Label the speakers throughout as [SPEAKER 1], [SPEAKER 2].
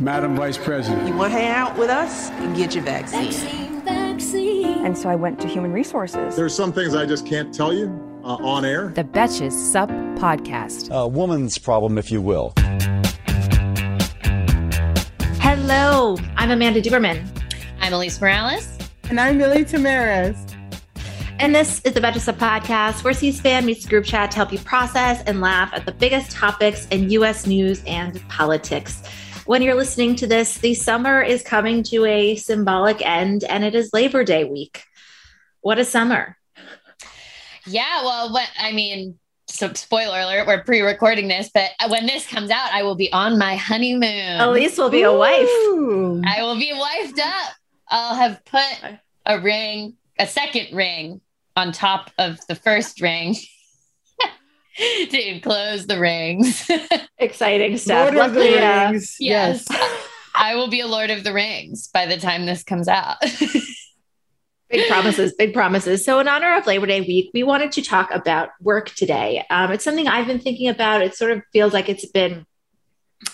[SPEAKER 1] Madam Vice President.
[SPEAKER 2] You want to hang out with us? Get your vaccine.
[SPEAKER 3] Vaccine, vaccine.
[SPEAKER 4] And so I went to human resources.
[SPEAKER 5] There's some things I just can't tell you uh, on air.
[SPEAKER 6] The Betches Sup Podcast.
[SPEAKER 7] A woman's problem, if you will.
[SPEAKER 8] Hello, I'm Amanda Duberman.
[SPEAKER 9] I'm Alise Morales.
[SPEAKER 10] And I'm Milly Tamarez.
[SPEAKER 8] And this is the Betches Sup Podcast, where C-SPAN meets group chat to help you process and laugh at the biggest topics in U.S. news and politics. When you're listening to this, the summer is coming to a symbolic end, and it is Labor Day week. What a summer!
[SPEAKER 9] Yeah, well, what I mean, so spoiler alert, we're pre-recording this, but when this comes out, I will be on my honeymoon.
[SPEAKER 8] Alise will be a wife.
[SPEAKER 9] I will be wifed up. I'll have put a ring, a second ring on top of the first ring to close the rings.
[SPEAKER 8] Exciting stuff.
[SPEAKER 10] Lord of the
[SPEAKER 8] Luckily, uh,
[SPEAKER 10] Rings.
[SPEAKER 9] yes.
[SPEAKER 10] Yes.
[SPEAKER 9] I will be a Lord of the Rings by the time this comes out.
[SPEAKER 8] Big promises, big promises. So, in honor of Labor Day week, we wanted to talk about work today. Um, it's something I've been thinking about. It sort of feels like it's been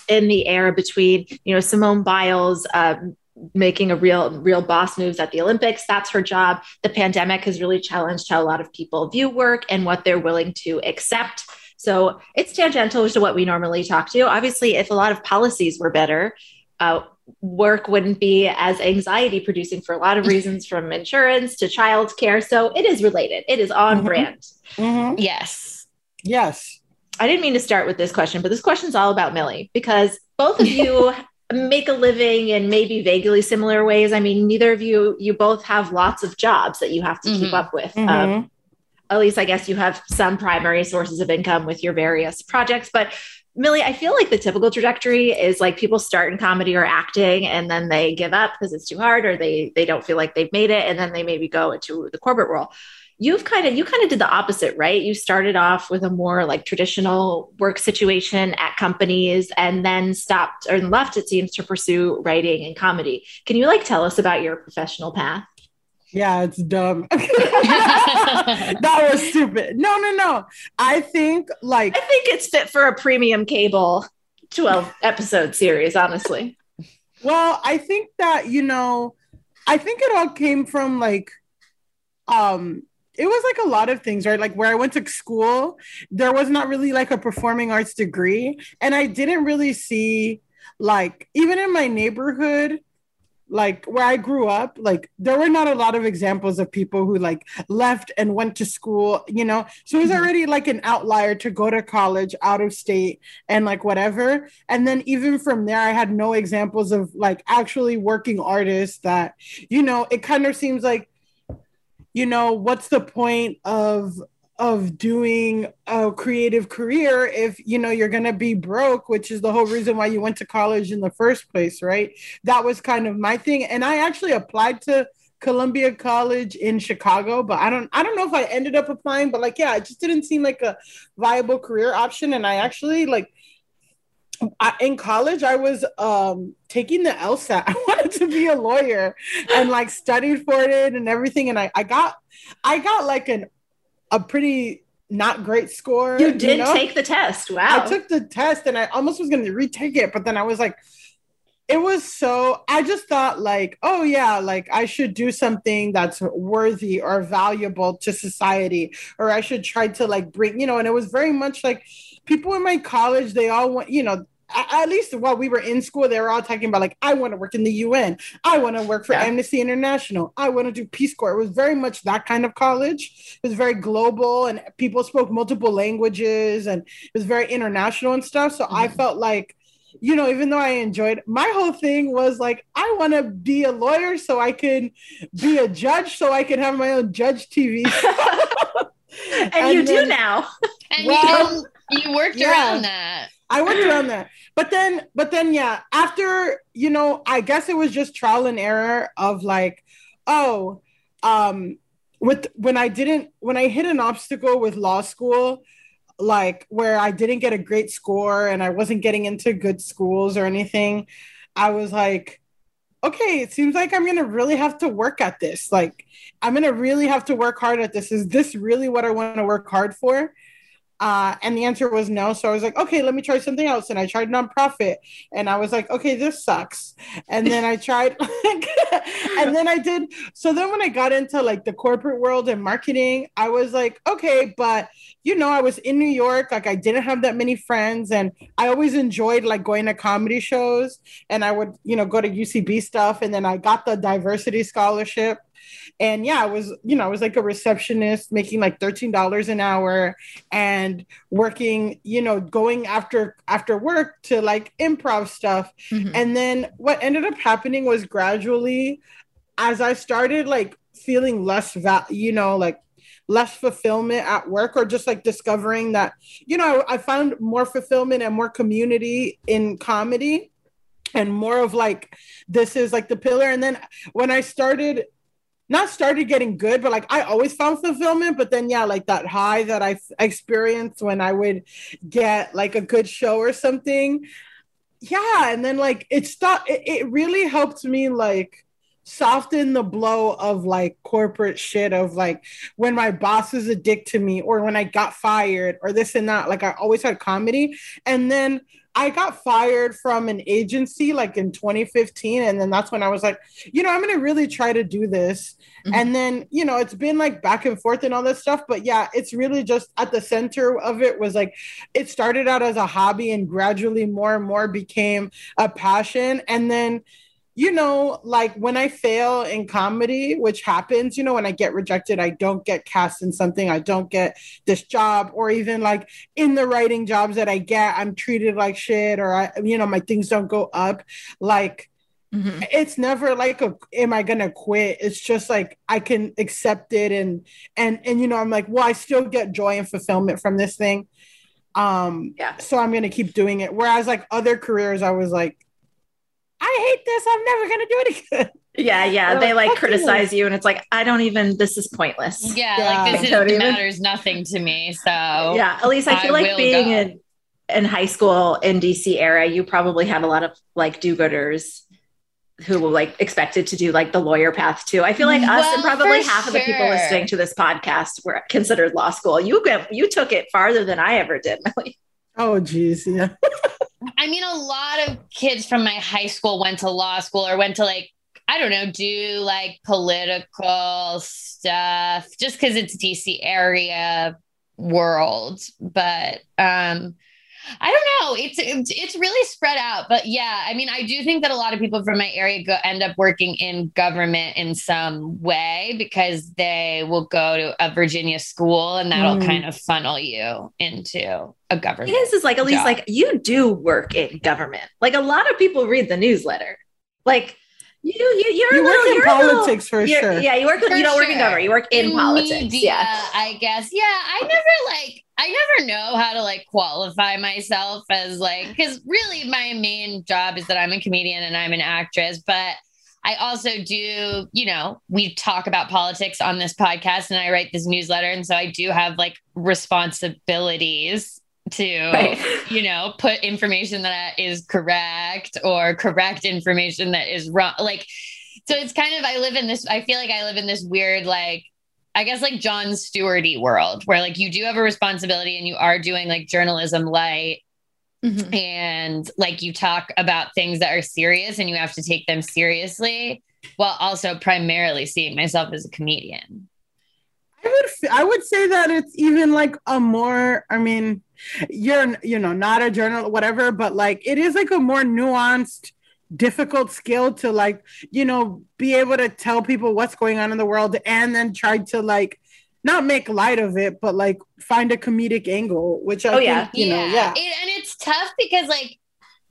[SPEAKER 8] in the air between, you know, Simone Biles um, making a real, real boss moves at the Olympics. That's her job. The pandemic has really challenged how a lot of people view work and what they're willing to accept. So, it's tangential to what we normally talk to. Obviously, if a lot of policies were better, uh, work wouldn't be as anxiety producing for a lot of reasons from insurance to childcare. So it is related. It is on
[SPEAKER 10] Mhm.
[SPEAKER 8] brand.
[SPEAKER 10] Mhm.
[SPEAKER 9] yes.
[SPEAKER 10] Yes.
[SPEAKER 8] I didn't mean to start with this question, but this question is all about Milly because both of you make a living in maybe vaguely similar ways. I mean, neither of you, you both have lots of jobs that you have to keep
[SPEAKER 9] Mhm.
[SPEAKER 8] up with.
[SPEAKER 10] Mhm.
[SPEAKER 8] Um, at least I guess you have some primary sources of income with your various projects. But Milly, I feel like the typical trajectory is like people start in comedy or acting and then they give up because it's too hard or they they don't feel like they've made it and then they maybe go into the corporate world. You've kind of you kind of did the opposite, right? You started off with a more like traditional work situation at companies and then stopped or left it seems to pursue writing and comedy. Can you like tell us about your professional path?
[SPEAKER 10] Yeah, it's dumb. that was stupid. No, no, no. I think like
[SPEAKER 8] I think it's fit for a premium cable 12 episode series, honestly.
[SPEAKER 10] Well, I think that, you know, I think it all came from like um it was like a lot of things, right? Like where I went to school, there was not really like a performing arts degree and I didn't really see like even in my neighborhood like where I grew up, like there were not a lot of examples of people who like left and went to school, you know. So it was mm-hmm. already like an outlier to go to college out of state and like whatever. And then even from there, I had no examples of like actually working artists that, you know, it kind of seems like, you know, what's the point of of doing a creative career if you know you're going to be broke which is the whole reason why you went to college in the first place right? That was kind of my thing. And i actually applied to columbia college in chicago but i don't i don't know if i ended up applying but like yeah it just didn't seem like a viable career option. And i actually like I, in college i was um taking the lsat i wanted to be a lawyer and like studied for it and everything and i i got i got like an a pretty not great score.
[SPEAKER 8] You did
[SPEAKER 10] know?
[SPEAKER 8] take the test. Wow.
[SPEAKER 10] I took the test and I almost was going to retake it, but then I was like, it was so, I just thought, like, oh, yeah, like I should do something that's worthy or valuable to society, or I should try to like bring, you know, and it was very much like people in my college, they all want, you know, at least while we were in school, they were all talking about like, I want to work in the UN, I want to work for
[SPEAKER 8] Yeah.
[SPEAKER 10] Amnesty International, I want to do Peace Corps. It was very much that kind of college. It was very global, and people spoke multiple languages, and it was very international and stuff. So I mm-hmm. felt like, you know, even though I enjoyed, my whole thing was like, I want to be a lawyer so I can be a judge, so I can have my own judge TV.
[SPEAKER 8] and,
[SPEAKER 10] And
[SPEAKER 8] you do now.
[SPEAKER 9] And
[SPEAKER 10] Well,
[SPEAKER 9] you you worked
[SPEAKER 10] Yeah.
[SPEAKER 9] around that.
[SPEAKER 10] I worked around that. But then, but then, yeah, after, you know, I guess it was just trial and error of like, oh, um, with when I didn't, when I hit an obstacle with law school, like where I didn't get a great score and I wasn't getting into good schools or anything, I was like, okay, it seems like I'm gonna really have to work at this. Like, I'm gonna really have to work hard at this. Is this really what I want to work hard for? Uh, and the answer was no. So I was like, okay, let me try something else. And I tried nonprofit, and I was like, okay, this sucks. And then I tried, and then I did. So then when I got into like the corporate world and marketing, I was like, okay, but you know, I was in New York, like I didn't have that many friends, and I always enjoyed like going to comedy shows, and I would, you know, go to UCB stuff, and then I got the diversity scholarship and yeah, I was, you know, I was like a receptionist making like $13 an hour and working, you know, going after after work to like improv stuff.
[SPEAKER 8] Mhm.
[SPEAKER 10] And then what ended up happening was gradually as I started like feeling less val- you know, like less fulfillment at work or just like discovering that, you know, I, I found more fulfillment and more community in comedy and more of like this is like the pillar and then when i started not started getting good but like i always found fulfillment but then yeah like that high that i experienced when i would get like a good show or something. Yeah and then like it stopped it, it really helped me like soften the blow of like corporate shit of like when my boss is a dick to me or when i got fired or this and that. Like i always had comedy. And then I got fired from an agency like in 2015. And then that's when I was like, you know, I'm going to really try to do this.
[SPEAKER 8] Mhm.
[SPEAKER 10] And then, you know, it's been like back and forth and all this stuff. But yeah, it's really just at the center of it was like, it started out as a hobby and gradually more and more became a passion. And then, you know, like when I fail in comedy, which happens, you know, when I get rejected, I don't get cast in something, I don't get this job, or even like in the writing jobs that I get, I'm treated like shit, or I, you know, my things don't go up. Like,
[SPEAKER 8] Mhm.
[SPEAKER 10] it's never like a am i gonna quit it's just like i can accept it and and and you know i'm like well i still get joy and fulfillment from this thing um
[SPEAKER 8] Yeah.
[SPEAKER 10] so i'm gonna keep doing it whereas like other careers i was like i hate this i'm never gonna do it again
[SPEAKER 8] Yeah, yeah.
[SPEAKER 10] They're
[SPEAKER 8] They
[SPEAKER 10] like,
[SPEAKER 8] like
[SPEAKER 10] "Fuck you."
[SPEAKER 8] criticize you, and it's like, I don't even, this is pointless.
[SPEAKER 9] Yeah,
[SPEAKER 10] Yeah.
[SPEAKER 9] like this
[SPEAKER 8] Don't
[SPEAKER 9] is,
[SPEAKER 8] even-
[SPEAKER 9] matters nothing to me. So
[SPEAKER 8] yeah at least i feel
[SPEAKER 9] I
[SPEAKER 8] like being
[SPEAKER 9] go.
[SPEAKER 8] in in high school in dc era you probably had a lot of like do-gooders who were like expected to do like the lawyer path too i feel like us and probably
[SPEAKER 9] for
[SPEAKER 8] half of the people listening to this podcast were considered law school you get you took it farther than i ever did Milly.
[SPEAKER 10] oh geez yeah
[SPEAKER 9] I mean, a lot of kids from my high school went to law school or went to like, I don't know, do like political stuff just because it's DC area world. But um, I don't know. It's, it's it's really spread out. But yeah, I mean, I do think that a lot of people from my area go end up working in government in some way because they will go to a Virginia school and that'll
[SPEAKER 10] Mm.
[SPEAKER 9] kind of funnel you into a government.
[SPEAKER 8] it is is like at least
[SPEAKER 9] job.
[SPEAKER 8] like you do work in government like a lot of people read the newsletter like you you you're
[SPEAKER 10] you
[SPEAKER 8] a
[SPEAKER 10] work
[SPEAKER 8] little,
[SPEAKER 10] in
[SPEAKER 8] you're a little-
[SPEAKER 10] politics for sure
[SPEAKER 8] yeah you work
[SPEAKER 9] For
[SPEAKER 8] you don't work in government you work in, politics
[SPEAKER 9] media,
[SPEAKER 8] yeah
[SPEAKER 9] I guess. Yeah, I never like I never know how to like qualify myself as like because really my main job is that I'm a comedian and I'm an actress, but I also do, you know, we talk about politics on this podcast and I write this newsletter. And so I do have like responsibilities to
[SPEAKER 8] Right.
[SPEAKER 9] you know, put information that is correct or correct information that is wrong. Like, so it's kind of, I live in this, I feel like I live in this weird, like, I guess like Jon Stewarty world where like you do have a responsibility and you are doing like journalism light
[SPEAKER 8] Mhm.
[SPEAKER 9] and like you talk about things that are serious and you have to take them seriously while also primarily seeing myself as a comedian.
[SPEAKER 10] I would f- I would say that it's even like a more I mean you're you know not a journal whatever but like it is like a more nuanced difficult skill to like you know be able to tell people what's going on in the world and then try to like not make light of it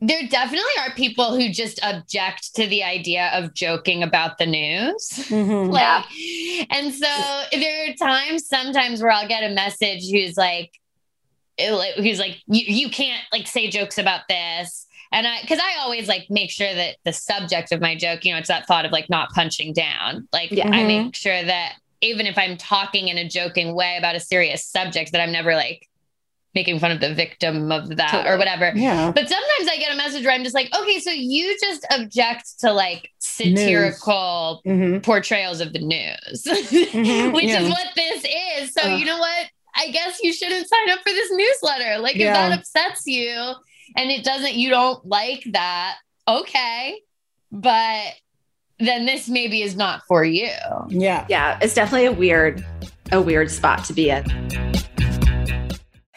[SPEAKER 9] there definitely are people who just object to the idea of joking about the news.
[SPEAKER 10] Mhm.
[SPEAKER 9] like and so there are times sometimes where I'll get a message who's like who's like, you, you can't like say jokes about this. And I, cause I always like make sure that the subject of my joke, you know, it's that thought of like not punching down. Like
[SPEAKER 8] Yeah.
[SPEAKER 9] I make sure that even if I'm talking in a joking way about a serious subject, that I'm never like making fun of the victim of that
[SPEAKER 8] Totally.
[SPEAKER 9] or whatever.
[SPEAKER 10] Yeah.
[SPEAKER 9] But sometimes I get a message where I'm just like, okay, so you just object to like satirical
[SPEAKER 10] hmm
[SPEAKER 9] portrayals of the news,
[SPEAKER 10] Mhm,
[SPEAKER 9] which
[SPEAKER 10] yeah.
[SPEAKER 9] is what this is. So,
[SPEAKER 8] Ugh.
[SPEAKER 9] you know what? I guess you shouldn't sign up for this newsletter. Like, if that upsets you and it doesn't, you don't like that, okay. But then this maybe is not for you.
[SPEAKER 10] Yeah.
[SPEAKER 8] Yeah, it's definitely a weird, a weird spot to be in.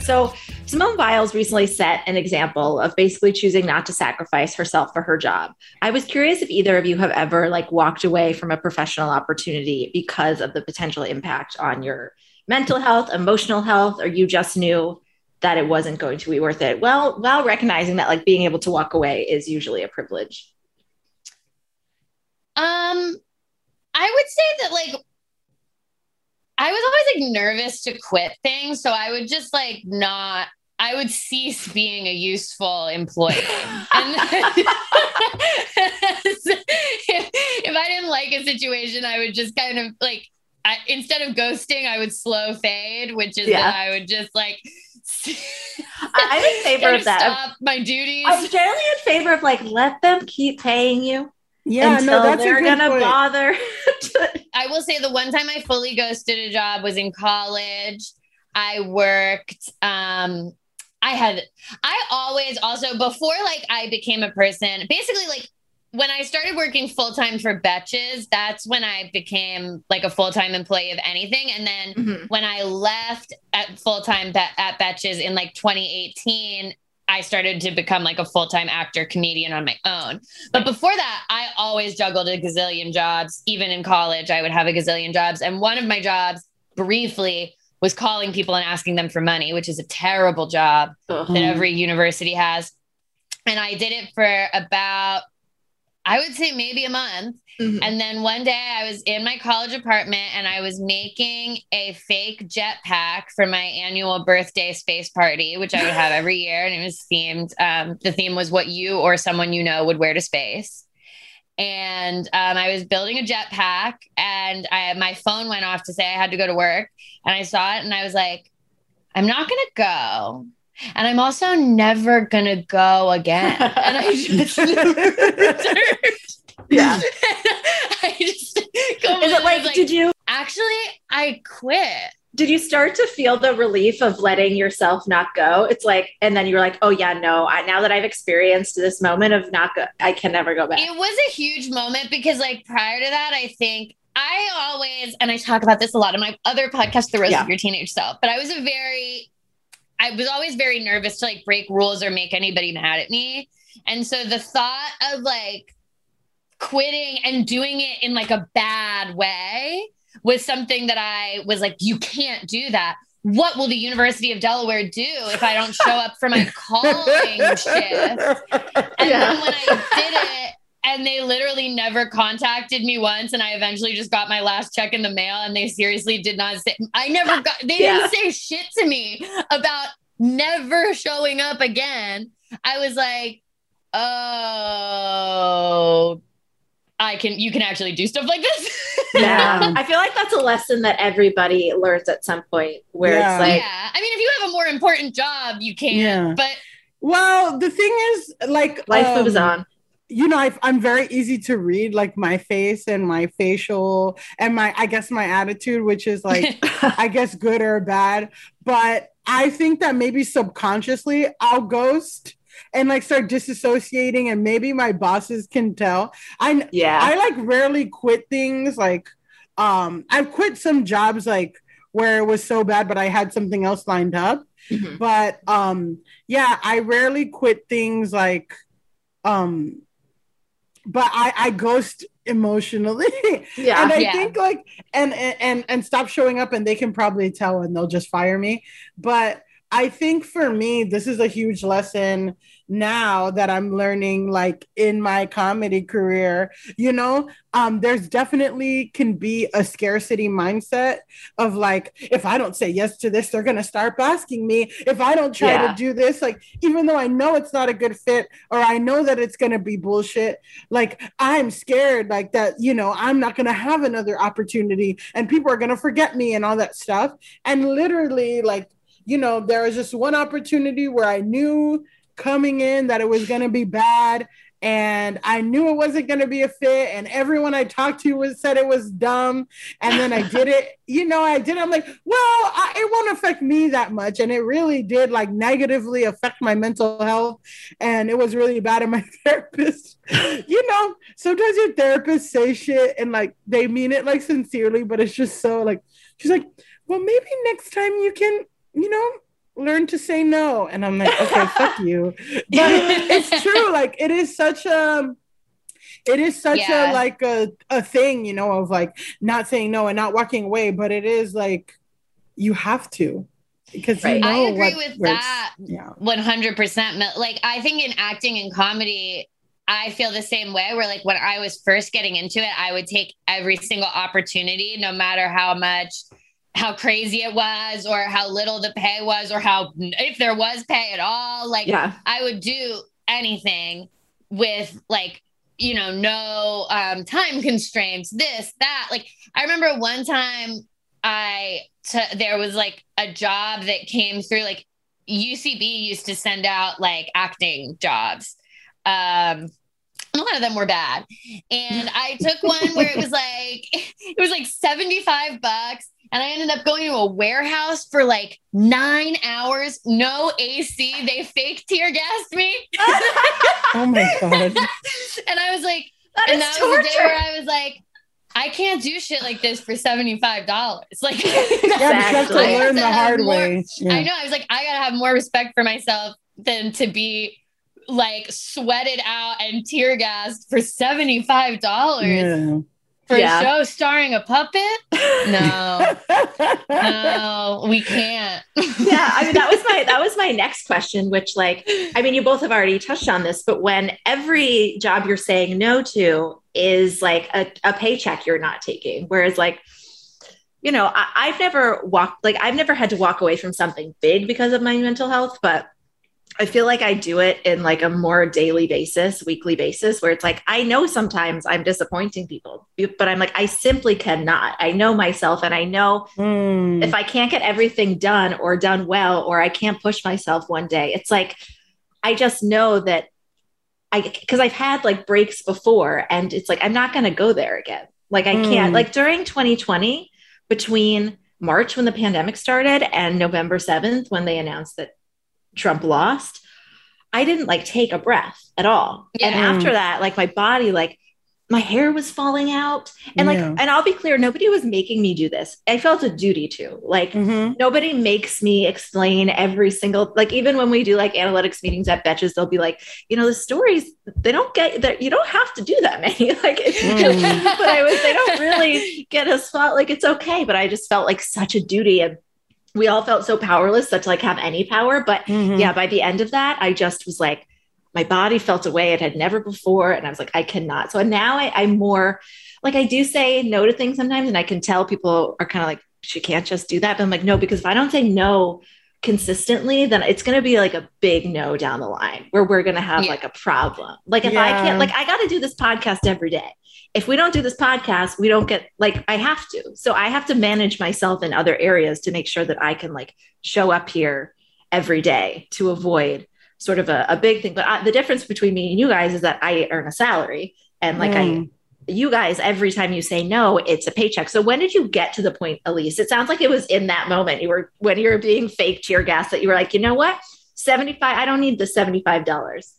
[SPEAKER 8] So Simone Biles recently set an example of basically choosing not to sacrifice herself for her job. I was curious if either of you have ever like walked away from a professional opportunity because of the potential impact on your mental health, emotional health, or you just knew that it wasn't going to be worth it. Well, while recognizing that like being able to walk away is usually a privilege.
[SPEAKER 9] Um, I would say that like I was always like nervous to quit things, so I would just like not. I would cease being a useful employee. and if, if I didn't like a situation, I would just kind of like I, instead of ghosting, I would slow fade, which is
[SPEAKER 8] Yeah.
[SPEAKER 9] that I would just like.
[SPEAKER 8] I'm in favor of that.
[SPEAKER 9] Stop my duties.
[SPEAKER 8] I'm generally in favor of like let them keep paying you
[SPEAKER 10] Yeah,
[SPEAKER 8] until
[SPEAKER 10] no, that's a
[SPEAKER 8] they're
[SPEAKER 10] good
[SPEAKER 8] gonna
[SPEAKER 10] point.
[SPEAKER 8] bother.
[SPEAKER 9] I will say the one time I fully ghosted a job was in college. I worked um I had I always also before like I became a person, basically like when I started working full time for Betches, that's when I became like a full time employee of anything. And then
[SPEAKER 8] Mhm.
[SPEAKER 9] when I left at full time at Betches in like 2018, I started to become like a full time actor comedian on my own. But before that, I always juggled a gazillion jobs. Even in college, I would have a gazillion jobs. And one of my jobs, briefly, was calling people and asking them for money, which is a terrible job
[SPEAKER 8] Ugh.
[SPEAKER 9] that every university has. And I did it for about, I would say maybe a month. Mm-hmm. And then one day I was in my college apartment and I was making a fake jetpack for my annual birthday space party, which I would have every year. And it was themed. Um, the theme was what you or someone you know would wear to space. And um, I was building a jetpack and I, my phone went off to say I had to go to work. And I saw it and I was like, I'm not going to go. And I'm also never going to go again. and I just
[SPEAKER 8] Yeah.
[SPEAKER 9] I just
[SPEAKER 8] Is it like,
[SPEAKER 9] like,
[SPEAKER 8] did you
[SPEAKER 9] actually I quit.
[SPEAKER 8] did you start to feel the relief of letting yourself not go? It's like, and then you're like, oh yeah, no. I, now that I've experienced this moment of not go, I can never go back.
[SPEAKER 9] It was a huge moment because like prior to that, I think I always and I talk about this a lot in my other podcast, The Rose
[SPEAKER 8] Yeah.
[SPEAKER 9] of Your Teenage Self, but I was a very I was always very nervous to like break rules or make anybody mad at me. And so the thought of like quitting and doing it in like a bad way was something that I was like, you can't do that. What will the University of Delaware do if I don't show up for my calling shift? And then when I did it, and they literally never contacted me once, and I eventually just got my last check in the mail, and they seriously did not say, I never got, they
[SPEAKER 8] Yeah.
[SPEAKER 9] didn't say shit to me about never showing up again. I was like, oh, I can, you can actually do stuff like this.
[SPEAKER 8] yeah. I feel like that's a lesson that everybody learns at some point where
[SPEAKER 10] Yeah.
[SPEAKER 8] it's like,
[SPEAKER 9] yeah. I mean, if you have a more important job, you can,
[SPEAKER 10] Yeah.
[SPEAKER 9] but
[SPEAKER 10] Well, the thing is, like,
[SPEAKER 8] life moves
[SPEAKER 10] um,
[SPEAKER 8] on.
[SPEAKER 10] You know, I, I'm very easy to read, like my face and my facial and my, I guess, my attitude, which is like, I guess, good or bad. But I think that maybe subconsciously I'll ghost and like start disassociating, and maybe my bosses can tell. I
[SPEAKER 8] Yeah.
[SPEAKER 10] I like rarely quit things. Like, um, I've quit some jobs like where it was so bad, but I had something else lined up.
[SPEAKER 8] Mhm.
[SPEAKER 10] But um, yeah, I rarely quit things like um but I, I ghost emotionally.
[SPEAKER 8] Yeah.
[SPEAKER 10] and I
[SPEAKER 9] Yeah.
[SPEAKER 10] think like and, and and stop showing up and they can probably tell and they'll just fire me. But I think for me, this is a huge lesson now that I'm learning like in my comedy career, you know, um, there's definitely can be a scarcity mindset of like, if I don't say yes to this, they're gonna start asking me. If I don't try
[SPEAKER 8] Yeah.
[SPEAKER 10] to do this, like even though I know it's not a good fit or I know that it's gonna be bullshit, like I'm scared like that, you know, I'm not gonna have another opportunity and people are gonna forget me and all that stuff. And literally, like, you know, there was just one opportunity where I knew coming in that it was gonna be bad. And I knew it wasn't going to be a fit, and everyone I talked to was said it was dumb. And then I did it, you know, I did. I'm like, well, I, it won't affect me that much, and it really did like negatively affect my mental health, and it was really bad. And my therapist, you know, sometimes your therapist say shit and like they mean it like sincerely, but it's just so like she's like, well, maybe next time you can, you know, learn to say no. And I'm like, okay, fuck you. But it's true. Like it is such a it is such
[SPEAKER 9] Yeah.
[SPEAKER 10] a like a, a thing, you know, of like not saying no and not walking away, but it is like you have to because you
[SPEAKER 8] Right.
[SPEAKER 10] know
[SPEAKER 9] I agree
[SPEAKER 10] what-
[SPEAKER 9] with that.
[SPEAKER 10] Yeah.
[SPEAKER 9] 100% like i think in acting and comedy i feel the same way where like when i was first getting into it i would take every single opportunity no matter how much how crazy it was or how little the pay was or how if there was pay at all like
[SPEAKER 8] Yeah.
[SPEAKER 9] i would do anything with like you know no um time constraints this that. Like i remember one time i t- there was like a job that came through like ucb used to send out like acting jobs. Um a lot of them were bad. And i took one where it was like it was like 75 bucks and I ended up going to a warehouse for like nine hours, no AC. They fake tear gassed me.
[SPEAKER 10] Oh my god.
[SPEAKER 9] and I was like,
[SPEAKER 8] That
[SPEAKER 9] and
[SPEAKER 8] is
[SPEAKER 9] that was the day where I was like, I can't do shit like this for $75. Like,
[SPEAKER 10] Yeah, but you have to learn the
[SPEAKER 9] I
[SPEAKER 10] hard
[SPEAKER 9] more-
[SPEAKER 10] way. Yeah.
[SPEAKER 9] I know. I was like, I gotta have more respect for myself than to be like sweated out and tear gassed for $75.
[SPEAKER 10] Yeah.
[SPEAKER 9] For
[SPEAKER 8] Yeah.
[SPEAKER 9] a show starring a puppet? No, no, we can't.
[SPEAKER 8] yeah i mean that was my that was my next question which like i mean you both have already touched on this but when every job you're saying no to is like a, a paycheck you're not taking whereas like you know I, i've never walked like i've never had to walk away from something big because of my mental health but I feel like I do it in like a more daily basis, weekly basis, where it's like, I know sometimes I'm disappointing people, but I'm like, I simply cannot. I know myself and I know
[SPEAKER 10] Mm.
[SPEAKER 8] if I can't get everything done or done well, or I can't push myself one day, it's like, I just know that I, because I've had like breaks before and it's like, I'm not going to go there again. Like, I can't,
[SPEAKER 10] Mm.
[SPEAKER 8] like during 2020, between March when the pandemic started and November 7th when they announced that Trump lost, I didn't like take a breath at all. And after that, like my body, like my hair was falling out. And like,
[SPEAKER 10] Yeah.
[SPEAKER 8] and I'll be clear, nobody was making me do this. I felt a duty to. Like,
[SPEAKER 10] Mhm.
[SPEAKER 8] nobody makes me explain every single, like, even when we do like analytics meetings at Betches, they'll be like, you know, the stories, they don't get that, you don't have to do that many. like, it's,
[SPEAKER 10] Mm.
[SPEAKER 8] but I was, they don't really get a spot. Like, it's okay. But I just felt like such a duty. And we all felt so powerless that to like have any power. But
[SPEAKER 10] Mhm.
[SPEAKER 8] yeah, by the end of that, I just was like, my body felt a way it had never before. And I was like, I cannot. So now I, I'm more like, I do say no to things sometimes. And I can tell people are kind of like, she can't just do that. But I'm like, no, because if I don't say no consistently, then it's going to be like a big no down the line where we're going to have
[SPEAKER 9] Yeah.
[SPEAKER 8] like a problem. Like if I can't, like, I got to do this podcast every day. If we don't do this podcast, we don't get like, I have to. So I have to manage myself in other areas to make sure that I can like show up here every day to avoid sort of a, a big thing. But I, the difference between me and you guys is that I earn a salary and like
[SPEAKER 10] Mm.
[SPEAKER 8] I, you guys, every time you say no, it's a paycheck. So when did you get to the point, Alise? It sounds like it was in that moment you were when you were being fake tear gas that you were like, you know what? 75, I don't need the $75.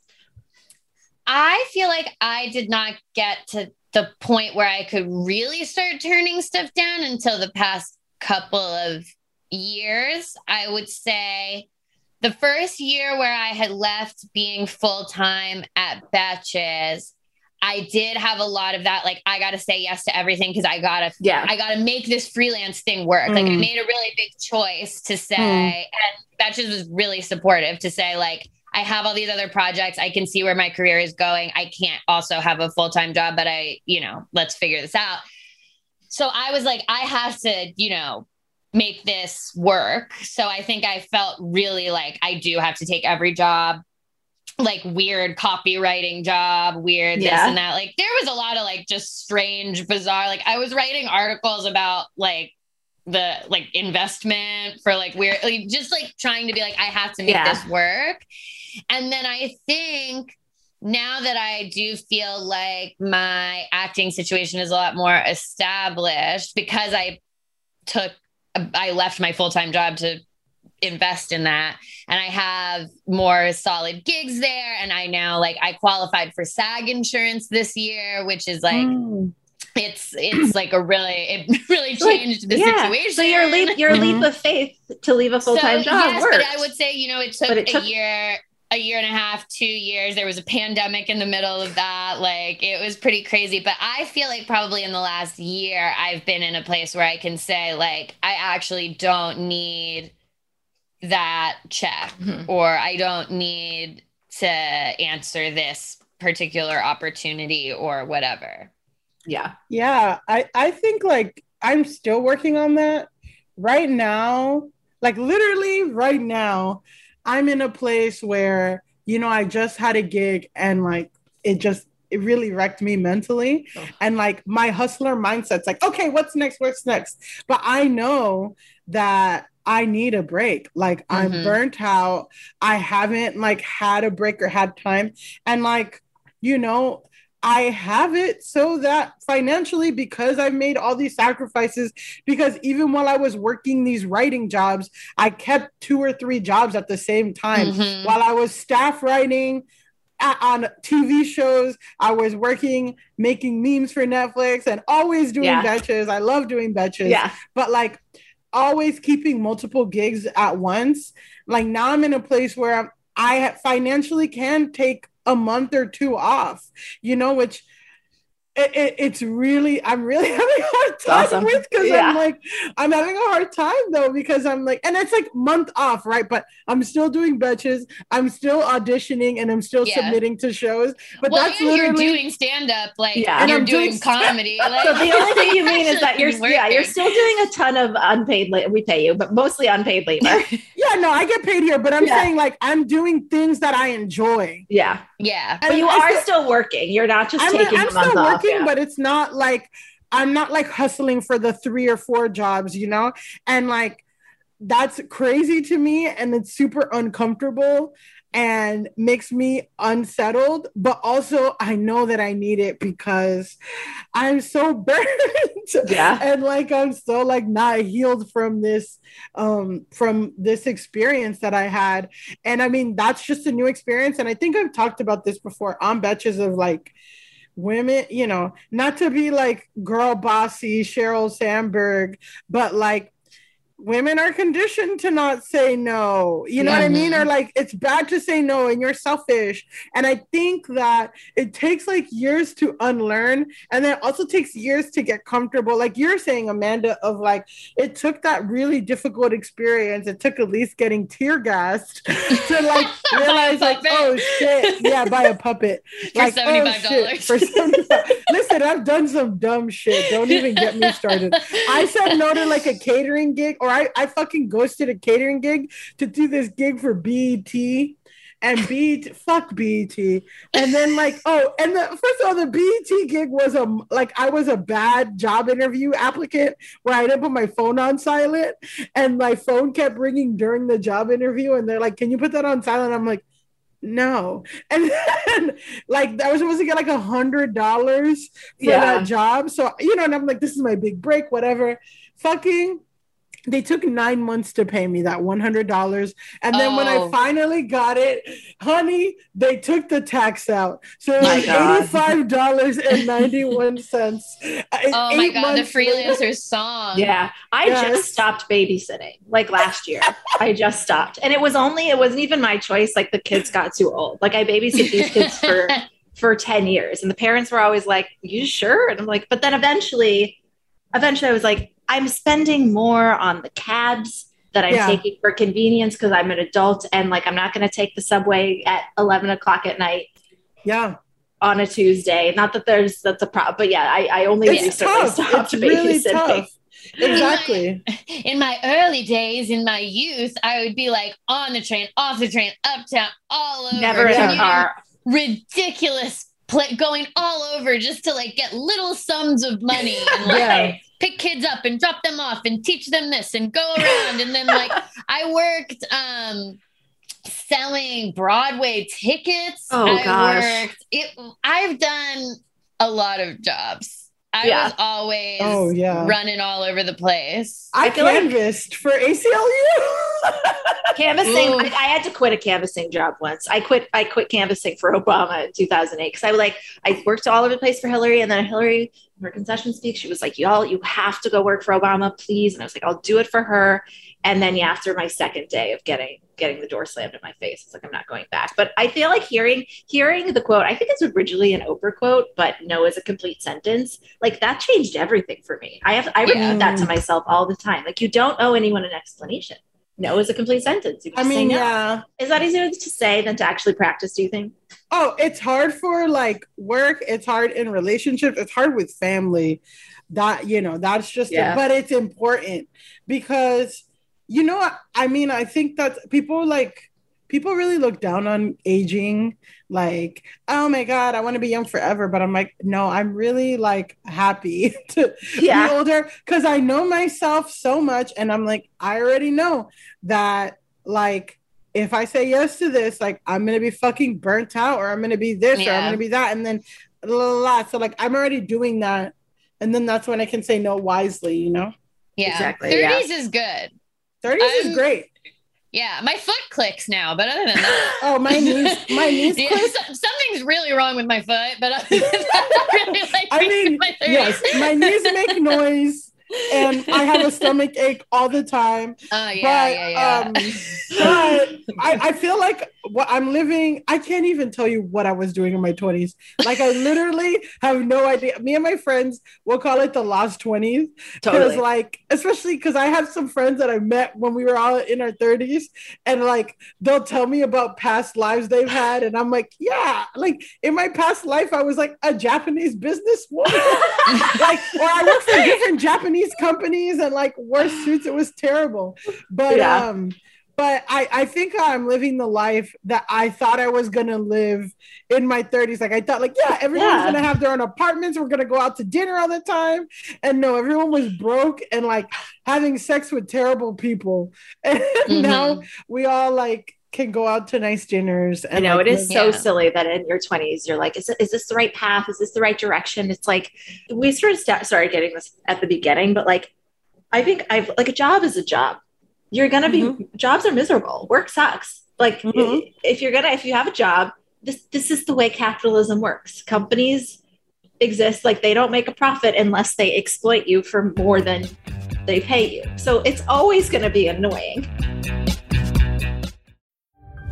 [SPEAKER 9] I feel like I did not get to the point where I could really start turning stuff down until the past couple of years. I would say the first year where I had left being full time at Betches, I did have a lot of that. Like, I got to say yes to everything because I got to,
[SPEAKER 8] Yeah.
[SPEAKER 9] I got to make this freelance thing work. Like, I
[SPEAKER 10] Mm.
[SPEAKER 9] made a really big choice to say,
[SPEAKER 10] Mm.
[SPEAKER 9] and just was really supportive to say, like, I have all these other projects. I can see where my career is going. I can't also have a full time job, but I, you know, let's figure this out. So I was like, I have to, you know, make this work. So I think I felt really like I do have to take every job, like weird copywriting job, weird
[SPEAKER 8] Yeah.
[SPEAKER 9] this and that. Like there was a lot of like just strange, bizarre. Like I was writing articles about like the like investment for like weird, like just like trying to be like, I have to make
[SPEAKER 8] Yeah.
[SPEAKER 9] this work. And then I think now that I do feel like my acting situation is a lot more established because I took, I left my full time job to invest in that and I have more solid gigs there. And I now like, I qualified for SAG insurance this year, which is like,
[SPEAKER 10] Mm.
[SPEAKER 9] it's, it's like a really, it really
[SPEAKER 8] Like,
[SPEAKER 9] changed the
[SPEAKER 8] yeah.
[SPEAKER 9] situation.
[SPEAKER 8] So your leap, your leap of faith to leave a full time
[SPEAKER 9] So,
[SPEAKER 8] job
[SPEAKER 9] yes,
[SPEAKER 8] worked.
[SPEAKER 9] but I would say, you know, it took,
[SPEAKER 8] But it
[SPEAKER 9] a year, a year and a half, two years. There was a pandemic in the middle of that. Like it was pretty crazy. But I feel like probably in the last year, I've been in a place where I can say, like, I actually don't need that check
[SPEAKER 8] Mhm.
[SPEAKER 9] or I don't need to answer this particular opportunity or whatever.
[SPEAKER 8] yeah.
[SPEAKER 10] Yeah, I I think like I'm still working on that right now. Like literally right now, I'm in a place where you know I just had a gig and like it just it really wrecked me mentally
[SPEAKER 8] Oh.
[SPEAKER 10] and like my hustler mindset's like okay what's next what's next but i know that i need a break like i'm
[SPEAKER 9] Mhm.
[SPEAKER 10] burnt out i haven't like had a break or had time and like you know I have it so that financially, because I've made all these sacrifices, because even while I was working these writing jobs, I kept two or three jobs at the same time.
[SPEAKER 9] Mhm.
[SPEAKER 10] While I was staff writing on TV shows, I was working making memes for Netflix and always doing
[SPEAKER 8] Yeah.
[SPEAKER 10] betches. I love doing betches
[SPEAKER 8] Yeah.
[SPEAKER 10] but like always keeping multiple gigs at once. Like now i'm in a place where I'm, i financially can take a month or two off you know which it, it, it's really I'm really having a hard time
[SPEAKER 8] awesome.
[SPEAKER 10] with because
[SPEAKER 8] Yeah.
[SPEAKER 10] I'm like I'm having a hard time though because I'm like and it's like month off right but I'm still doing betches I'm still auditioning and I'm still
[SPEAKER 9] Yeah.
[SPEAKER 10] submitting to shows but
[SPEAKER 9] well,
[SPEAKER 10] that's
[SPEAKER 9] and you're
[SPEAKER 10] literally
[SPEAKER 9] doing stand up, like
[SPEAKER 8] Yeah.
[SPEAKER 10] And
[SPEAKER 9] you're
[SPEAKER 10] I'm
[SPEAKER 9] doing,
[SPEAKER 10] doing
[SPEAKER 9] comedy. Like,
[SPEAKER 8] So the only thing you mean is that you're
[SPEAKER 9] actually
[SPEAKER 8] yeah you're still doing a ton of unpaid labor. We pay you, but mostly unpaid labor.
[SPEAKER 10] yeah no I get paid here but I'm
[SPEAKER 8] Yeah.
[SPEAKER 10] saying like I'm doing things that I enjoy
[SPEAKER 8] yeah,
[SPEAKER 9] yeah.
[SPEAKER 8] but you
[SPEAKER 10] I
[SPEAKER 8] are
[SPEAKER 10] still-
[SPEAKER 8] still working. You're not just
[SPEAKER 10] I'm,
[SPEAKER 8] taking
[SPEAKER 10] I'm
[SPEAKER 8] a month
[SPEAKER 10] still
[SPEAKER 8] off. Yeah.
[SPEAKER 10] but it's not like I'm not like hustling for the three or four jobs, you know? And like that's crazy to me and it's super uncomfortable and makes me unsettled, but also I know that I need it because I'm so burnt.
[SPEAKER 8] Yeah.
[SPEAKER 10] And like I'm so like not healed from this um from this experience that I had. And I mean that's just a new experience. And I think I've talked about this before on betches of like women, you know, not to be like girl bossy Sheryl Sandberg, but like women are conditioned to not say no. You know what I mean? Or like it's bad to say no and you're selfish. And I think that it takes like years to unlearn and then it also takes years to get comfortable. Like you're saying, Amanda, of like it took that really difficult experience. It took Alise getting tear gassed to like realize oh,
[SPEAKER 9] like,
[SPEAKER 10] oh shit, yeah, buy a puppet.
[SPEAKER 9] For
[SPEAKER 10] like, oh,
[SPEAKER 9] $75.
[SPEAKER 10] shit, for 75 Listen, I've done some dumb shit. Don't even get me started. I said no to like a catering gig, or I, I fucking ghosted a catering gig to do this gig for BET. And BET, fuck BET. And then like, oh, and the first of all, the BET gig was a like I was a bad job interview applicant where I didn't put my phone on silent, and my phone kept ringing during the job interview, and they're like, "Can you put that on silent?" I'm like, no. And then like I was supposed to get like a hundred dollars for
[SPEAKER 8] Yeah.
[SPEAKER 10] that job. So you know, and I'm like, this is my big break, whatever. Fucking they took nine months to pay me that $100 and then when i
[SPEAKER 9] Oh.
[SPEAKER 10] finally got it honey they took the tax out so it
[SPEAKER 8] My
[SPEAKER 10] was
[SPEAKER 8] God.
[SPEAKER 10] $85.91 uh,
[SPEAKER 9] Oh my god, the freelancer song.
[SPEAKER 8] Yeah, I
[SPEAKER 10] Yes.
[SPEAKER 8] just stopped babysitting like last year. I just stopped, and it was only it wasn't even my choice. Like the kids got too old. Like I babysit these kids for for ten years, and the parents were always like, "You sure?" And I'm like, but then eventually, eventually, I was like, I'm spending more on the cabs that I'm
[SPEAKER 10] Yeah.
[SPEAKER 8] taking for convenience because I'm an adult, and like I'm not going to take the subway at eleven o'clock at night
[SPEAKER 10] yeah
[SPEAKER 8] on a Tuesday. Not that there's that's a problem, but yeah, I, I only
[SPEAKER 10] it's
[SPEAKER 8] recently
[SPEAKER 10] tough
[SPEAKER 8] stopped
[SPEAKER 10] it's really tough exactly
[SPEAKER 9] in my early days, in my youth, I would be like on the train, off the train, uptown, all over.
[SPEAKER 8] Never in a car.
[SPEAKER 9] Ridiculous. Play, going all over just to like get little sums of money and like
[SPEAKER 10] Yeah.
[SPEAKER 9] Pick kids up and drop them off and teach them this and go around and then like I worked um selling Broadway tickets.
[SPEAKER 8] Oh,
[SPEAKER 9] I
[SPEAKER 8] gosh.
[SPEAKER 9] worked it I've done a lot of jobs. I
[SPEAKER 8] Yeah.
[SPEAKER 9] was always
[SPEAKER 10] Oh, yeah.
[SPEAKER 9] running all over the place.
[SPEAKER 10] i,
[SPEAKER 8] I feel like-
[SPEAKER 10] canvassed for aclu
[SPEAKER 8] canvassing I, I had to quit a canvassing job once i quit i quit canvassing for obama in 2008 because i was like i worked all over the place for hillary and then hillary her concession speak she was like y'all you have to go work for obama please and i was like i'll do it for her and then yeah after my second day of getting getting the door slammed in my face it's like i'm not going back but i feel like hearing hearing the quote i think it's originally an oprah quote but no is a complete sentence like that changed everything for me i have i repeat
[SPEAKER 9] Yeah.
[SPEAKER 8] that to myself all the time like you don't owe anyone an explanation no is a complete sentence.
[SPEAKER 10] I mean
[SPEAKER 8] no.
[SPEAKER 10] yeah
[SPEAKER 8] Is that easier to say than to actually practice, do you think?
[SPEAKER 10] Oh, it's hard for like work. It's hard in relationships. It's hard with family. That you know, that's just.
[SPEAKER 8] Yeah.
[SPEAKER 10] but it's important because you know. what? I mean, I think that people like people really look down on aging. Like, oh my god, I want to be young forever. But I'm like, no, I'm really like happy to
[SPEAKER 8] Yeah.
[SPEAKER 10] be older because I know myself so much, and I'm like, I already know that like if I say yes to this, like I'm gonna be fucking burnt out, or I'm gonna be this, or I'm gonna be that, and then la, la, la. so like I'm already doing that, and then that's when I can say no wisely, you know.
[SPEAKER 9] Yeah.
[SPEAKER 8] Exactly,
[SPEAKER 9] 30s
[SPEAKER 8] yeah.
[SPEAKER 9] is good.
[SPEAKER 10] 30s is
[SPEAKER 9] I'm-
[SPEAKER 10] great.
[SPEAKER 9] Yeah. My foot clicks now, but other than that.
[SPEAKER 10] Oh, my knees, my knees
[SPEAKER 9] Yeah, so- something's really wrong with my foot, but other than that, I really like
[SPEAKER 10] I mean,
[SPEAKER 9] my
[SPEAKER 10] yes, my knees make noise. And I have a stomach ache all the time.
[SPEAKER 9] Oh yeah,
[SPEAKER 10] but,
[SPEAKER 9] yeah, yeah.
[SPEAKER 10] Um, but I, I feel like what I'm living, I can't even tell you what I was doing in my 20s. Like I literally have no idea. Me and my friends will call it the lost 20s. Because
[SPEAKER 8] Totally.
[SPEAKER 10] like, especially because I have some friends that I met when we were all in our 30s, and like they'll tell me about past lives they've had, and I'm like, yeah, like in my past life, I was like a Japanese businesswoman. like, or I worked for different Japanese companies and like wore suits. It was terrible. But
[SPEAKER 8] Yeah.
[SPEAKER 10] um, but I, I think I'm living the life that I thought I was gonna live in my 30s. Like I thought, like, yeah, everyone's
[SPEAKER 8] Yeah.
[SPEAKER 10] gonna have their own apartments, we're gonna go out to dinner all the time. And no, everyone was broke and like having sex with terrible people. And now we all like can go out to nice dinners.
[SPEAKER 8] I
[SPEAKER 10] And
[SPEAKER 8] know
[SPEAKER 10] like,
[SPEAKER 8] it is
[SPEAKER 10] live-
[SPEAKER 8] so
[SPEAKER 9] Yeah.
[SPEAKER 8] silly that in your 20s you're like, is, is this the right path? Is this the right direction? It's like we sort of sta- started getting this at the beginning, but like I think I've like a job is a job. You're gonna be jobs are miserable. Work sucks. Like
[SPEAKER 10] Mhm.
[SPEAKER 8] if you're gonna if you have a job, this this is the way capitalism works. Companies exist like they don't make a profit unless they exploit you for more than they pay you. So it's always gonna be annoying.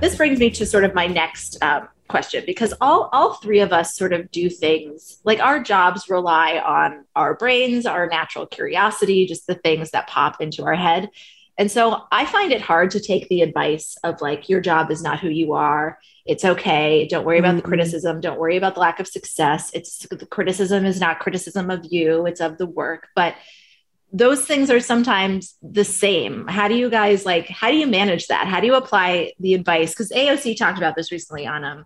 [SPEAKER 8] This brings me to sort of my next um, question because all all three of us sort of do things like our jobs rely on our brains our natural curiosity just the things that pop into our head. And so i find it hard to take the advice of like your job is not who you are. It's okay. Don't worry about the
[SPEAKER 10] Mhm.
[SPEAKER 8] criticism. Don't worry about the lack of success. It's the criticism is not criticism of you. It's of the work. But those things are sometimes the same. How do you guys like how do you manage that? How do you apply the advice? Because AOC talked about this recently on um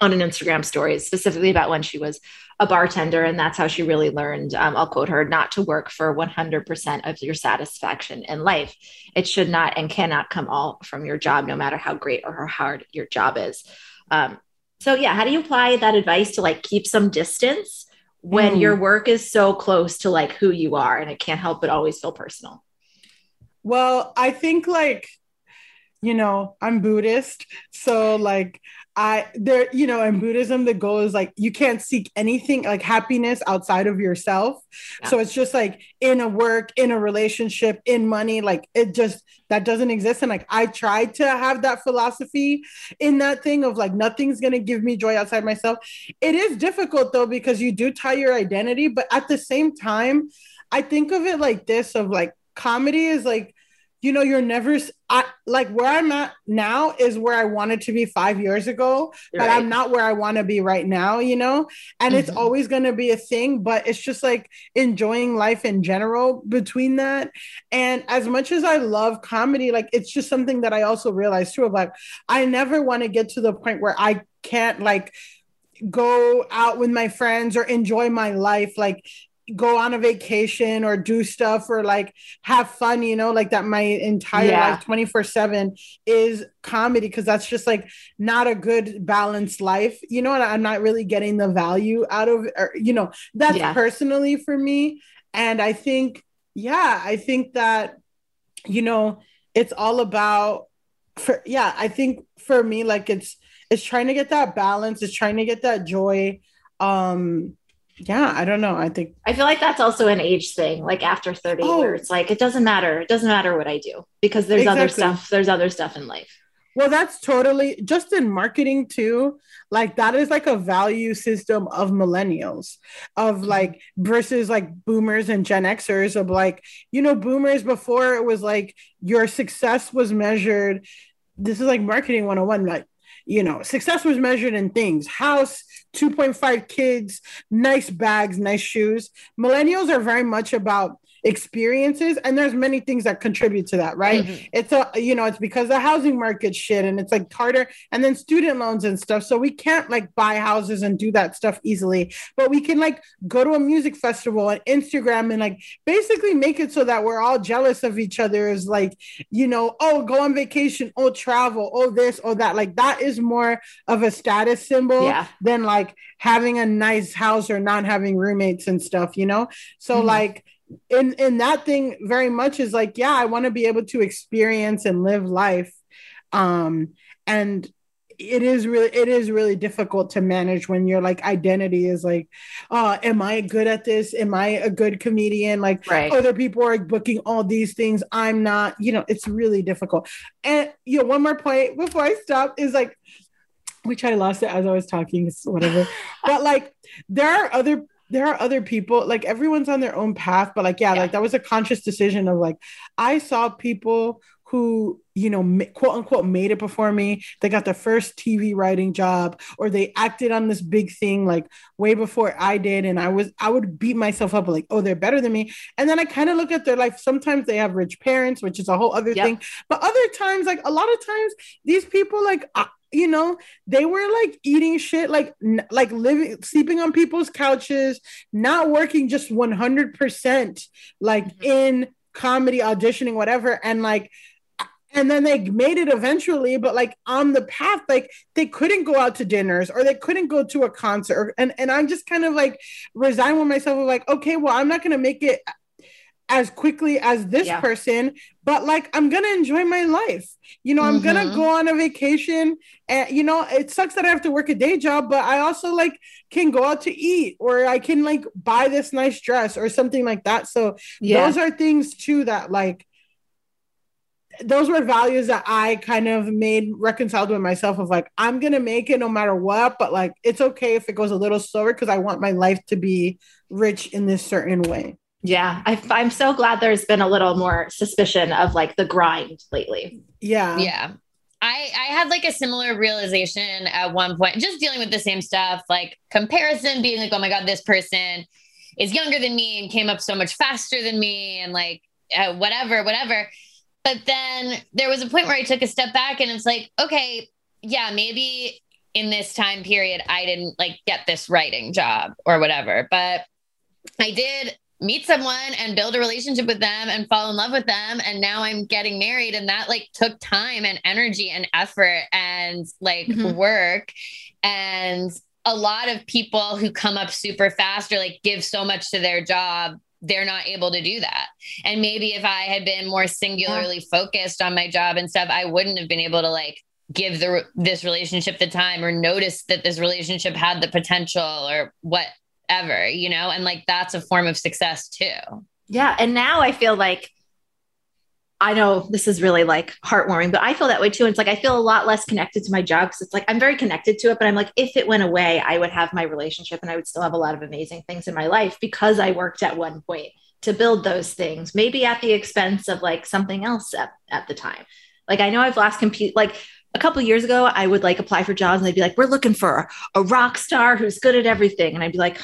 [SPEAKER 8] on an Instagram story, specifically about when she was a bartender, and that's how she really learned. Um, I'll quote her: "Not to work for 100% of your satisfaction in life. It should not and cannot come all from your job, no matter how great or how hard your job is." Um, so, yeah, how do you apply that advice to like keep some distance when
[SPEAKER 10] Mm.
[SPEAKER 8] your work is so close to like who you are, and it can't help but always feel personal?
[SPEAKER 10] Well, I think like, you know, I'm Buddhist. So like I there, you know, in Buddhism, the goal is like you can't seek anything like happiness outside of yourself. So it's just like in a work, in a relationship, in money, like it just that doesn't exist. And like I tried to have that philosophy in that thing of like nothing's gonna give me joy outside myself. It is difficult though, because you do tie your identity, but at the same time, I think of it like this of like comedy is like you know you're never I, like where i'm at now is where i wanted to be five years ago but i'm not where i want to be right now you know? And it's
[SPEAKER 8] Mhm.
[SPEAKER 10] always going to be a thing but it's just like enjoying life in general between that. And as much as i love comedy like it's just something that i also realized too of like i never want to get to the point where i can't like go out with my friends or enjoy my life like go on a vacation or do stuff or like have fun you know like that my entire
[SPEAKER 8] Yeah.
[SPEAKER 10] life 24 7 is comedy because that's just like not a good balanced life. You know and i'm not really getting the value out of or, you know that's
[SPEAKER 8] Yeah.
[SPEAKER 10] personally for me. And i think yeah i think that you know it's all about for yeah i think for me like it's it's trying to get that balance. It's trying to get that joy. Um yeah i don't know i think
[SPEAKER 8] I feel like that's also an age thing, like after 30,
[SPEAKER 10] Oh.
[SPEAKER 8] where it's like, it doesn't matter. It doesn't matter what I do because there's other stuff. There's other stuff in life.
[SPEAKER 10] well that's totally just in marketing too like that is like a value system of millennials of mm-hmm. like versus like boomers and gen xers of like you know boomers before it was like your success was measured this is like marketing 101 like you know success was measured in things house 2.5 kids nice bags nice shoes. Millennials are very much about experiences and there's many things that contribute to that right mm-hmm. it's a you know it's because the housing market shit and it's like harder and then student loans and stuff so we can't like buy houses and do that stuff easily but we can like go to a music festival on instagram and like basically make it so that we're all jealous of each other is like you know oh go on vacation oh travel oh this oh that like that is more of a status symbol yeah. than like having a nice house or not having roommates and stuff you know so mm-hmm. like in in that thing very much is like yeah i want to be able to experience and live life. Um and it is really it is really difficult to manage when your like identity is like uh am i good at this? Am i a good comedian? Like right. other people are booking all these things. I'm not you know it's really difficult. And you know one more point before i stop is like which i lost it as i was talking whatever. But like there are other there are other people like everyone's on their own path but like yeah, yeah, like that was a conscious decision of like i saw people who you know quote unquote made it before me. They got their first tv writing job or they acted on this big thing like way before i did and i was i would beat myself up like oh they're better than me. And then i kind of look at their life. Sometimes they have rich parents which is a whole other yep. thing. But other times like a lot of times these people like you know they were like eating shit like like living sleeping on people's couches not working just 100% like mm-hmm. in comedy auditioning whatever and like and then they made it eventually but like on the path like they couldn't go out to dinners or they couldn't go to a concert and and i'm just kind of like resigned with myself of like okay well i'm not going to make it as quickly as this yeah. person but like i'm gonna enjoy my life you know i'm mm-hmm. gonna go on a vacation and you know it sucks that i have to work a day job but i also like can go out to eat or i can like buy this nice dress or something like that so yeah. those are things too that like those were values that I kind of made reconciled with myself of like, I'm gonna make it no matter what, but like it's okay if it goes a little slower because I want my life to be rich in this certain way.
[SPEAKER 8] Yeah, I, I'm so glad there's been a little more suspicion of like the grind lately.
[SPEAKER 10] Yeah.
[SPEAKER 9] Yeah. I, I had like a similar realization at one point, just dealing with the same stuff, like comparison being like, oh my God, this person is younger than me and came up so much faster than me and like uh, whatever, whatever. But then there was a point where I took a step back and it's like, okay, yeah, maybe in this time period, I didn't like get this writing job or whatever, but I did meet someone and build a relationship with them and fall in love with them and now i'm getting married and that like took time and energy and effort and like mm-hmm. work and a lot of people who come up super fast or like give so much to their job they're not able to do that and maybe if i had been more singularly yeah. focused on my job and stuff i wouldn't have been able to like give the this relationship the time or notice that this relationship had the potential or what ever, you know? And like that's a form of success too.
[SPEAKER 8] Yeah. And now I feel like I know this is really like heartwarming, but I feel that way too. And it's like I feel a lot less connected to my job because it's like I'm very connected to it, but I'm like, if it went away, I would have my relationship and I would still have a lot of amazing things in my life because I worked at one point to build those things, maybe at the expense of like something else at, at the time. Like I know I've lost compete like a couple years ago, I would like apply for jobs and they'd be like, we're looking for a rock star who's good at everything. And I'd be like,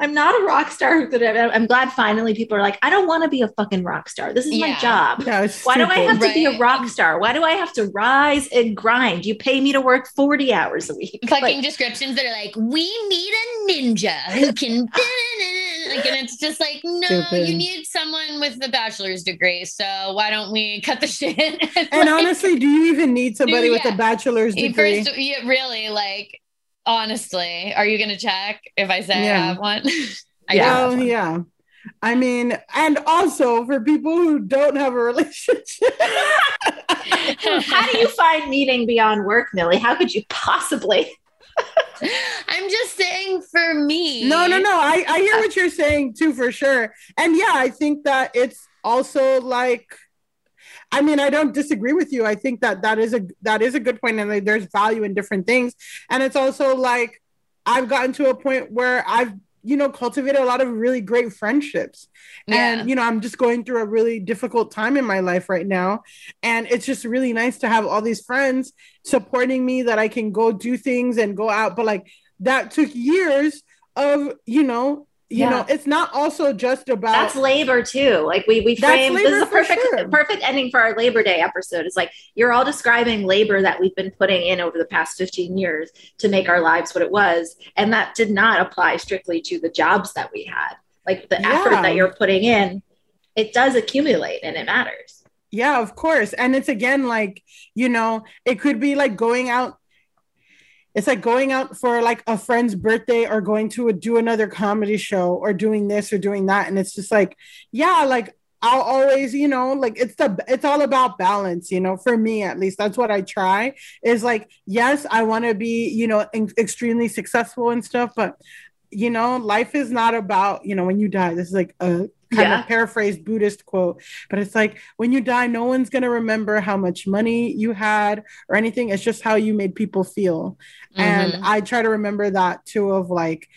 [SPEAKER 8] I'm not a rock star. I'm glad finally people are like, I don't want to be a fucking rock star. This is yeah. my job. No, Why do I have right? to be a rock star? Why do I have to rise and grind? You pay me to work 40 hours a week.
[SPEAKER 9] Fucking like, descriptions that are like, we need a ninja who can. like, and it's just like, no, Stupid. you need someone with a bachelor's degree. So why don't we cut the shit?
[SPEAKER 10] and, and like, honestly, do you even need somebody yeah. with a bachelor's degree?
[SPEAKER 9] First, yeah, really, like honestly, are you going to check if I say yeah. I have one?
[SPEAKER 10] I yeah. Well, um, yeah. I mean, and also for people who don't have a relationship.
[SPEAKER 8] How do you find meeting beyond work, Milly? How could you possibly?
[SPEAKER 9] I'm just saying for me.
[SPEAKER 10] No, no, no. I, I hear what you're saying too, for sure. And yeah, I think that it's also like I mean, I don't disagree with you. I think that that is a that is a good point, and like, there's value in different things. And it's also like I've gotten to a point where I've you know cultivated a lot of really great friendships, yeah. and you know I'm just going through a really difficult time in my life right now, and it's just really nice to have all these friends supporting me that I can go do things and go out. But like that took years of you know you
[SPEAKER 8] Yeah.
[SPEAKER 10] know, it's not also just about
[SPEAKER 8] That's labor too. Like we we frame this is a perfect
[SPEAKER 10] sure.
[SPEAKER 8] perfect ending for our Labor Day episode. It's like you're all describing labor that we've been putting in over the past 15 years to make our lives what it was. And that did not apply strictly to the jobs that we had. Like the effort that you're putting in, it does accumulate and it matters.
[SPEAKER 10] Yeah, of course. And it's again like, you know, it could be like going out. It's like going out for like a friend's birthday or going to a, do another comedy show or doing this or doing that. And it's just like, yeah, like I'll always, you know, like it's the it's all about balance, you know, for me at least. That's what I try is like, yes, I want to be, you know, in- extremely successful and stuff, but you know, life is not about, you know, when you die. This is like a kind
[SPEAKER 8] Yeah.
[SPEAKER 10] of paraphrased Buddhist quote, but it's like when you die, no one's going to remember how much money you had or anything. It's just how you made people feel. And
[SPEAKER 9] Mhm.
[SPEAKER 10] I try to remember that too of like,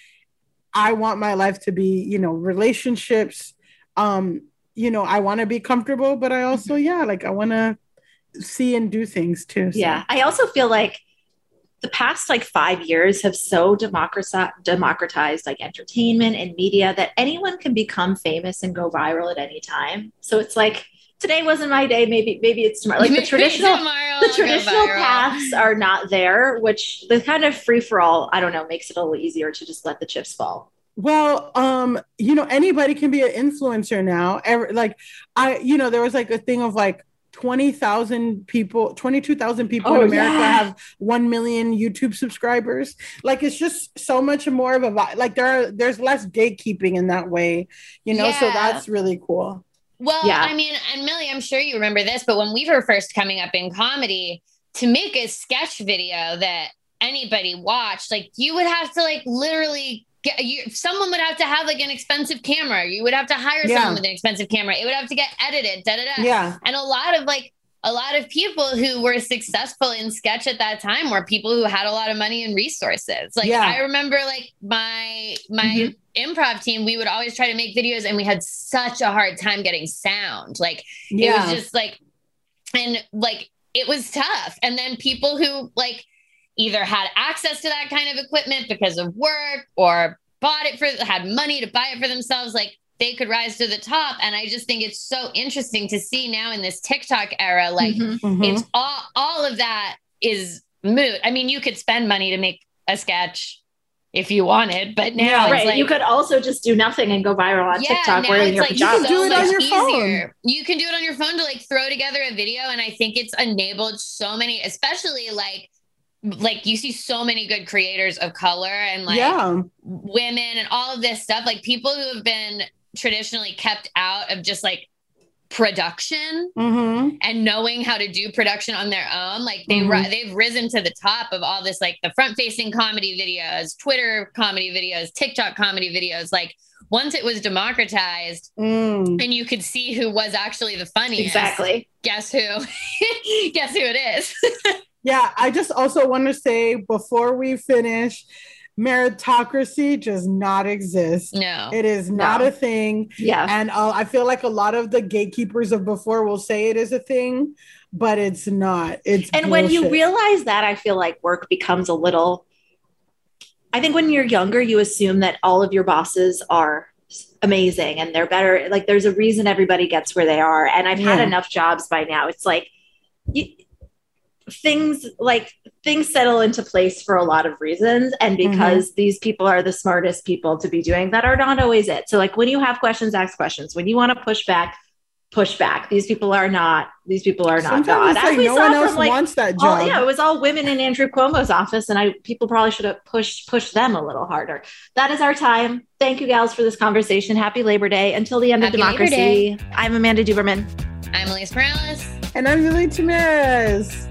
[SPEAKER 10] I want my life to be, you know, relationships. Um, you know, I want to be comfortable, but I also, yeah, like I want to see and do things too. so.
[SPEAKER 8] Yeah. I also feel like the past like five years have so democratized, democratized like entertainment and media that anyone can become famous and go viral at any time. So it's like today wasn't my day. Maybe maybe it's tomorrow. Like the traditional the traditional paths are not there, which the kind of free for all. I don't know makes it a little easier to just let the chips fall.
[SPEAKER 10] Well, um, you know, anybody can be an influencer now. Every, like, I, you know, there was like a thing of like 20,000 people, 22,000 people
[SPEAKER 8] Oh,
[SPEAKER 10] in America
[SPEAKER 8] yeah.
[SPEAKER 10] have 1 million YouTube subscribers. Like, it's just so much more of a, like, there are, there's less gatekeeping in that way, you know, so that's really cool.
[SPEAKER 9] Well,
[SPEAKER 8] Yeah.
[SPEAKER 9] I mean, and Milly, I'm sure you remember this, but when we were first coming up in comedy, to make a sketch video that anybody watched, like you would have to like literally get you someone would have to have like an expensive camera. You would have to hire
[SPEAKER 10] Yeah.
[SPEAKER 9] someone with an expensive camera. It would have to get edited, da da da.
[SPEAKER 10] Yeah.
[SPEAKER 9] And a lot of like a lot of people who were successful in sketch at that time were people who had a lot of money and resources. Like
[SPEAKER 10] Yeah.
[SPEAKER 9] I remember like my my mm-hmm. improv team, we would always try to make videos and we had such a hard time getting sound. Like it was just like and like it was tough. And then people who like either had access to that kind of equipment because of work or bought it for had money to buy it for themselves like they could rise to the top and i just think it's so interesting to see now in this tiktok era like
[SPEAKER 10] Mhm.
[SPEAKER 9] it's all all of that is moot i mean you could spend money to make a sketch if you wanted but now
[SPEAKER 10] Yeah,
[SPEAKER 9] it's
[SPEAKER 8] right.
[SPEAKER 9] like,
[SPEAKER 8] you could also just do nothing and go viral on
[SPEAKER 9] yeah,
[SPEAKER 8] TikTok
[SPEAKER 9] now
[SPEAKER 8] wearing
[SPEAKER 9] it's
[SPEAKER 8] your
[SPEAKER 9] like
[SPEAKER 8] pajamas.
[SPEAKER 10] do it on
[SPEAKER 9] much
[SPEAKER 10] your phone.
[SPEAKER 9] You can do it on your phone to like throw together a video, and I think it's enabled so many, especially like like you see so many good creators of color and like
[SPEAKER 10] yeah.
[SPEAKER 9] women and all of this stuff, like people who have been traditionally kept out of just like production
[SPEAKER 10] Mm-hmm.
[SPEAKER 9] and knowing how to do production on their own like they
[SPEAKER 10] Mhm.
[SPEAKER 9] ri- they've risen to the top of all this like the front facing comedy videos twitter comedy videos tiktok comedy videos like once it was democratized
[SPEAKER 10] Mm.
[SPEAKER 9] and you could see who was actually the funniest
[SPEAKER 8] Exactly.
[SPEAKER 9] guess who guess who it is
[SPEAKER 10] Yeah, I just also want to say before we finish, meritocracy does not exist.
[SPEAKER 9] no
[SPEAKER 10] It is not
[SPEAKER 8] No.
[SPEAKER 10] a thing.
[SPEAKER 8] Yeah.
[SPEAKER 10] And uh, I feel like a lot of the gatekeepers of before will say it is a thing, but it's not. It's
[SPEAKER 8] and when you realize that, I feel like work becomes a little. I think when you're younger, you assume that all of your bosses are amazing and they're better. Like there's a reason everybody gets where they are. And I've had enough jobs by now. It's like you, things like things settle into place for a lot of reasons. And
[SPEAKER 10] Mm-hmm.
[SPEAKER 8] because these people are the smartest people to be doing that are not always it. So like when you have questions, ask questions. When you want to push back, push back. These people are not. These people are not
[SPEAKER 10] Sometimes
[SPEAKER 8] God.
[SPEAKER 10] it's like no one else wants that
[SPEAKER 8] all-
[SPEAKER 10] job.
[SPEAKER 8] yeah, it was all women in Andrew Cuomo's office, and I people probably should have pushed pushed them a little harder. That is our time. Thank you, gals, for this conversation. Happy Labor Day. Until the end
[SPEAKER 9] Happy
[SPEAKER 8] of democracy. I'm Amanda Duberman,
[SPEAKER 9] i'm Alise morales
[SPEAKER 10] and I'm Milly Tamarez.